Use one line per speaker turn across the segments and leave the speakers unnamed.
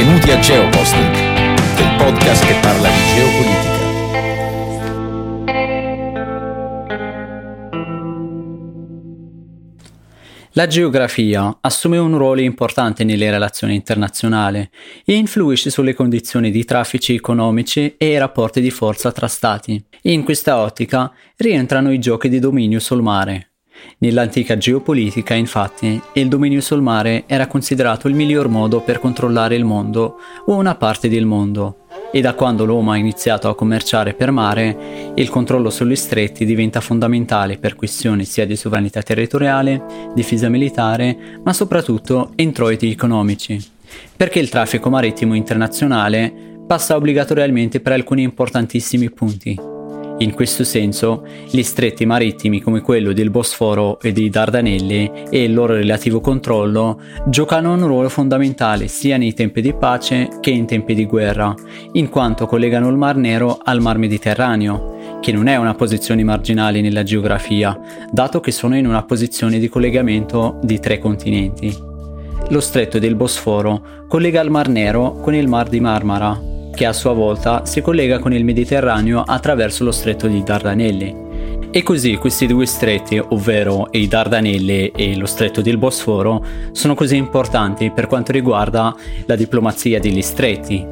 Benvenuti a Geoposting, il podcast che parla di geopolitica.
La geografia assume un ruolo importante nelle relazioni internazionali e influisce sulle condizioni di traffici economici e i rapporti di forza tra stati. In questa ottica rientrano i giochi di dominio sul mare. Nell'antica geopolitica, infatti, il dominio sul mare era considerato il miglior modo per controllare il mondo o una parte del mondo, e da quando l'uomo ha iniziato a commerciare per mare, il controllo sugli stretti diventa fondamentale per questioni sia di sovranità territoriale, difesa militare, ma soprattutto introiti economici, perché il traffico marittimo internazionale passa obbligatoriamente per alcuni importantissimi punti in questo senso, gli stretti marittimi come quello del Bosforo e dei Dardanelli e il loro relativo controllo giocano un ruolo fondamentale sia nei tempi di pace che in tempi di guerra, in quanto collegano il Mar Nero al Mar Mediterraneo, che non è una posizione marginale nella geografia, dato che sono in una posizione di collegamento di tre continenti. Lo stretto del Bosforo collega il Mar Nero con il Mar di Marmara, che a sua volta si collega con il Mediterraneo attraverso lo stretto di Dardanelli. E così questi due stretti, ovvero i Dardanelli e lo stretto del Bosforo, sono così importanti per quanto riguarda la diplomazia degli stretti.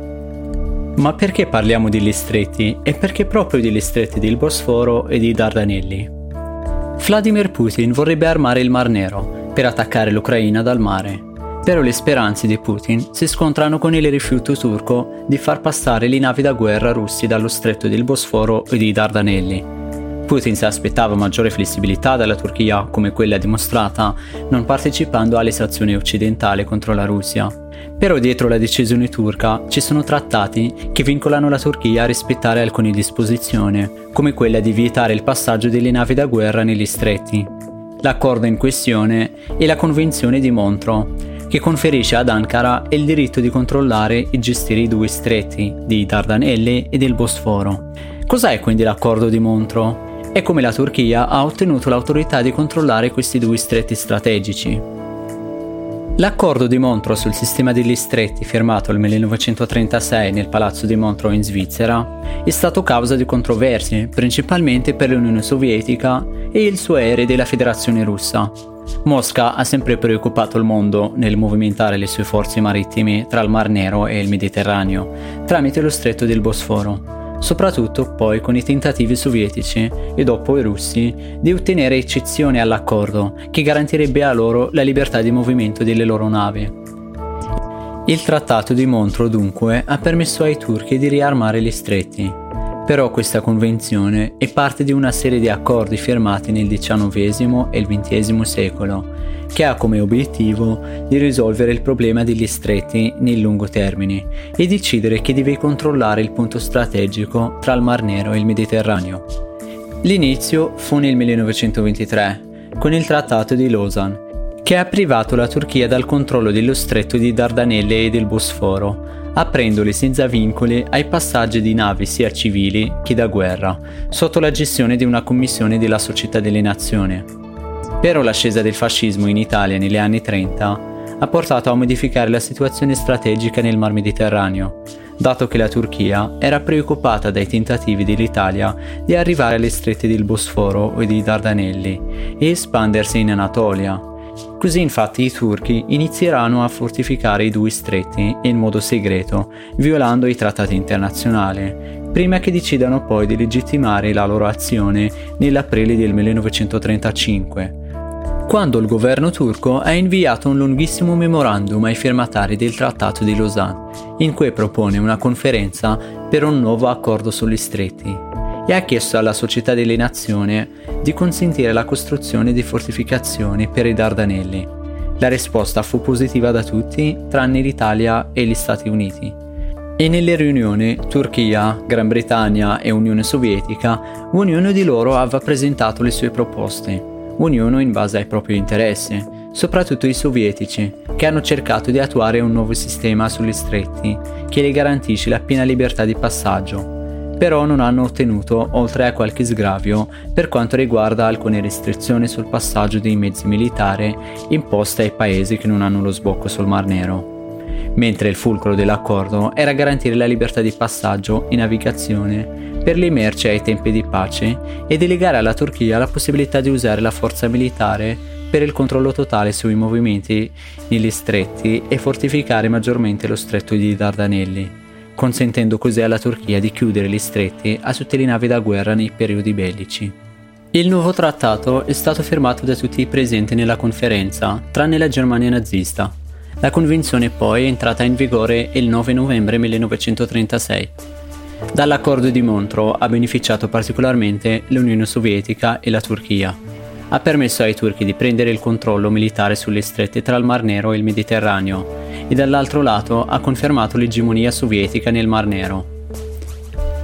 Ma perché parliamo degli stretti e perché proprio degli stretti del Bosforo e di Dardanelli? Vladimir Putin vorrebbe armare il Mar Nero per attaccare l'Ucraina dal mare però le speranze di Putin si scontrano con il rifiuto turco di far passare le navi da guerra russi dallo stretto del Bosforo e dei Dardanelli. Putin si aspettava maggiore flessibilità dalla Turchia, come quella dimostrata non partecipando alle sanzioni occidentali contro la Russia. Però dietro la decisione turca ci sono trattati che vincolano la Turchia a rispettare alcune disposizioni, come quella di vietare il passaggio delle navi da guerra negli stretti. L'accordo in questione è la Convenzione di Montreux, che conferisce ad Ankara il diritto di controllare e gestire i due stretti di Dardanelle e del Bosforo. Cos'è quindi l'accordo di Montreux? È come la Turchia ha ottenuto l'autorità di controllare questi due stretti strategici. L'accordo di Montreux sul sistema degli stretti, firmato nel 1936 nel Palazzo di Montreux in Svizzera, è stato causa di controversie, principalmente per l'Unione Sovietica e il suo erede la Federazione Russa, Mosca ha sempre preoccupato il mondo nel movimentare le sue forze marittime tra il Mar Nero e il Mediterraneo, tramite lo stretto del Bosforo, soprattutto poi con i tentativi sovietici e dopo i russi di ottenere eccezione all'accordo che garantirebbe a loro la libertà di movimento delle loro navi. Il trattato di Montreux dunque ha permesso ai turchi di riarmare gli stretti, però questa convenzione è parte di una serie di accordi firmati nel XIX e il XX secolo, che ha come obiettivo di risolvere il problema degli stretti nel lungo termine e decidere chi deve controllare il punto strategico tra il Mar Nero e il Mediterraneo. L'inizio fu nel 1923, con il Trattato di Lausanne, che ha privato la Turchia dal controllo dello stretto di Dardanelle e del Bosforo, aprendoli senza vincoli ai passaggi di navi sia civili che da guerra, sotto la gestione di una commissione della Società delle Nazioni. Però l'ascesa del fascismo in Italia negli anni 30 ha portato a modificare la situazione strategica nel Mar Mediterraneo, dato che la Turchia era preoccupata dai tentativi dell'Italia di arrivare alle strette del Bosforo o dei Dardanelli e espandersi in Anatolia. Così infatti i turchi inizieranno a fortificare i due stretti in modo segreto, violando i trattati internazionali, prima che decidano poi di legittimare la loro azione nell'aprile del 1935 quando il governo turco ha inviato un lunghissimo memorandum ai firmatari del Trattato di Lausanne, in cui propone una conferenza per un nuovo accordo sugli stretti e ha chiesto alla Società delle Nazioni di consentire la costruzione di fortificazioni per i Dardanelli. La risposta fu positiva da tutti, tranne l'Italia e gli Stati Uniti. E nelle riunioni Turchia, Gran Bretagna e Unione Sovietica, ognuno di loro aveva presentato le sue proposte ognuno in base ai propri interessi, soprattutto i sovietici, che hanno cercato di attuare un nuovo sistema sugli stretti che le garantisce la piena libertà di passaggio, però non hanno ottenuto, oltre a qualche sgravio, per quanto riguarda alcune restrizioni sul passaggio dei mezzi militari imposte ai paesi che non hanno lo sbocco sul Mar Nero. Mentre il fulcro dell'accordo era garantire la libertà di passaggio e navigazione per le merci ai tempi di pace e delegare alla Turchia la possibilità di usare la forza militare per il controllo totale sui movimenti negli stretti e fortificare maggiormente lo stretto di Dardanelli, consentendo così alla Turchia di chiudere gli stretti a tutte le navi da guerra nei periodi bellici. Il nuovo trattato è stato firmato da tutti i presenti nella conferenza, tranne la Germania nazista. La convenzione poi è entrata in vigore il 9 novembre 1936 Dall'accordo di Montreux ha beneficiato particolarmente l'Unione Sovietica e la Turchia. Ha permesso ai turchi di prendere il controllo militare sulle strette tra il Mar Nero e il Mediterraneo e dall'altro lato ha confermato l'egemonia sovietica nel Mar Nero.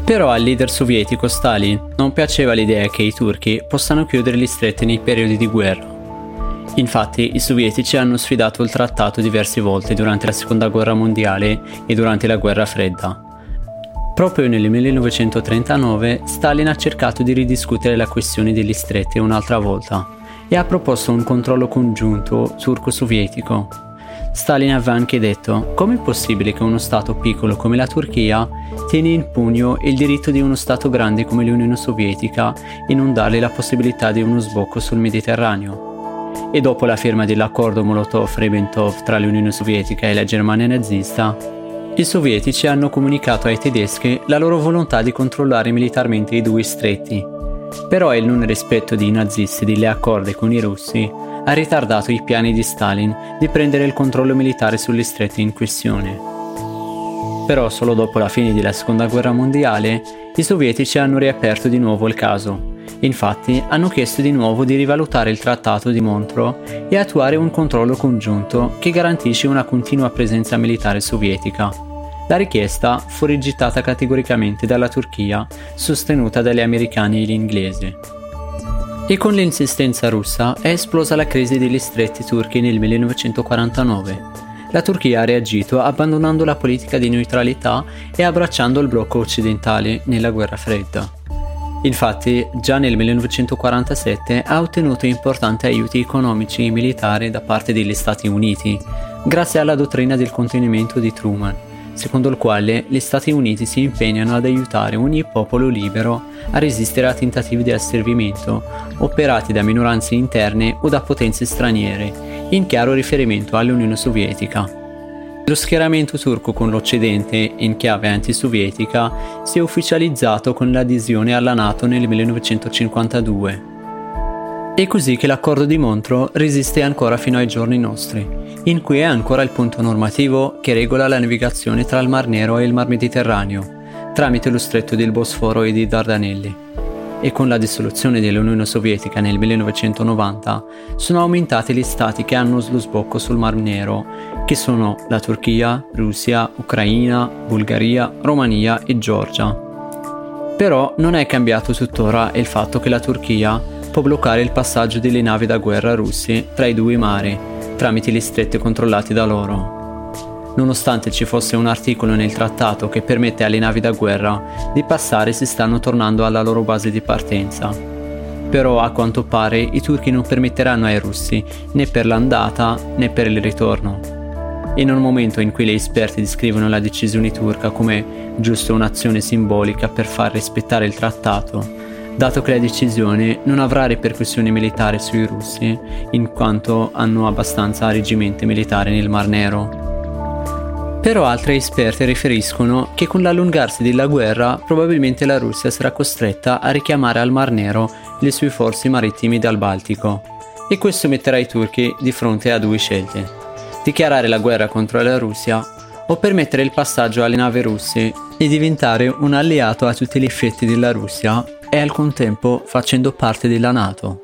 Però al leader sovietico Stalin non piaceva l'idea che i turchi possano chiudere le strette nei periodi di guerra. Infatti i sovietici hanno sfidato il trattato diverse volte durante la seconda guerra mondiale e durante la guerra fredda. Proprio nel 1939 Stalin ha cercato di ridiscutere la questione degli stretti un'altra volta e ha proposto un controllo congiunto turco-sovietico. Stalin aveva anche detto come è possibile che uno Stato piccolo come la Turchia tiene in pugno il diritto di uno Stato grande come l'Unione Sovietica e non dargli la possibilità di uno sbocco sul Mediterraneo. E dopo la firma dell'accordo Molotov-Ribbentrop tra l'Unione Sovietica e la Germania nazista, i sovietici hanno comunicato ai tedeschi la loro volontà di controllare militarmente i due stretti, però il non rispetto dei nazisti delle accorde con i russi ha ritardato i piani di Stalin di prendere il controllo militare sugli stretti in questione. Però solo dopo la fine della seconda guerra mondiale i sovietici hanno riaperto di nuovo il caso. Infatti hanno chiesto di nuovo di rivalutare il trattato di Montreux e attuare un controllo congiunto che garantisce una continua presenza militare sovietica. La richiesta fu rigettata categoricamente dalla Turchia, sostenuta dagli americani e gli inglesi. E con l'insistenza russa è esplosa la crisi degli stretti turchi nel 1949. La Turchia ha reagito abbandonando la politica di neutralità e abbracciando il blocco occidentale nella guerra fredda. Infatti, già nel 1947 ha ottenuto importanti aiuti economici e militari da parte degli Stati Uniti, grazie alla dottrina del contenimento di Truman, secondo il quale gli Stati Uniti si impegnano ad aiutare ogni popolo libero a resistere a tentativi di asservimento operati da minoranze interne o da potenze straniere, in chiaro riferimento all'Unione Sovietica. Lo schieramento turco con l'Occidente in chiave antisovietica si è ufficializzato con l'adesione alla Nato nel 1952. È così che l'accordo di Montreux resiste ancora fino ai giorni nostri, in cui è ancora il punto normativo che regola la navigazione tra il Mar Nero e il Mar Mediterraneo, tramite lo stretto del Bosforo e dei Dardanelli e con la dissoluzione dell'Unione Sovietica nel 1990 sono aumentati gli stati che hanno lo sbocco sul Mar Nero, che sono la Turchia, Russia, Ucraina, Bulgaria, Romania e Georgia. Però non è cambiato tuttora il fatto che la Turchia può bloccare il passaggio delle navi da guerra russi tra i due mari, tramite gli stretti controllati da loro nonostante ci fosse un articolo nel trattato che permette alle navi da guerra di passare se stanno tornando alla loro base di partenza. Però a quanto pare i turchi non permetteranno ai russi né per l'andata né per il ritorno. In un momento in cui gli esperti descrivono la decisione turca come giusto un'azione simbolica per far rispettare il trattato, dato che la decisione non avrà ripercussioni militari sui russi, in quanto hanno abbastanza reggimenti militari nel Mar Nero. Però altri esperti riferiscono che con l'allungarsi della guerra probabilmente la Russia sarà costretta a richiamare al Mar Nero le sue forze marittime dal Baltico e questo metterà i turchi di fronte a due scelte. Dichiarare la guerra contro la Russia o permettere il passaggio alle navi russe e diventare un alleato a tutti gli effetti della Russia e al contempo facendo parte della Nato.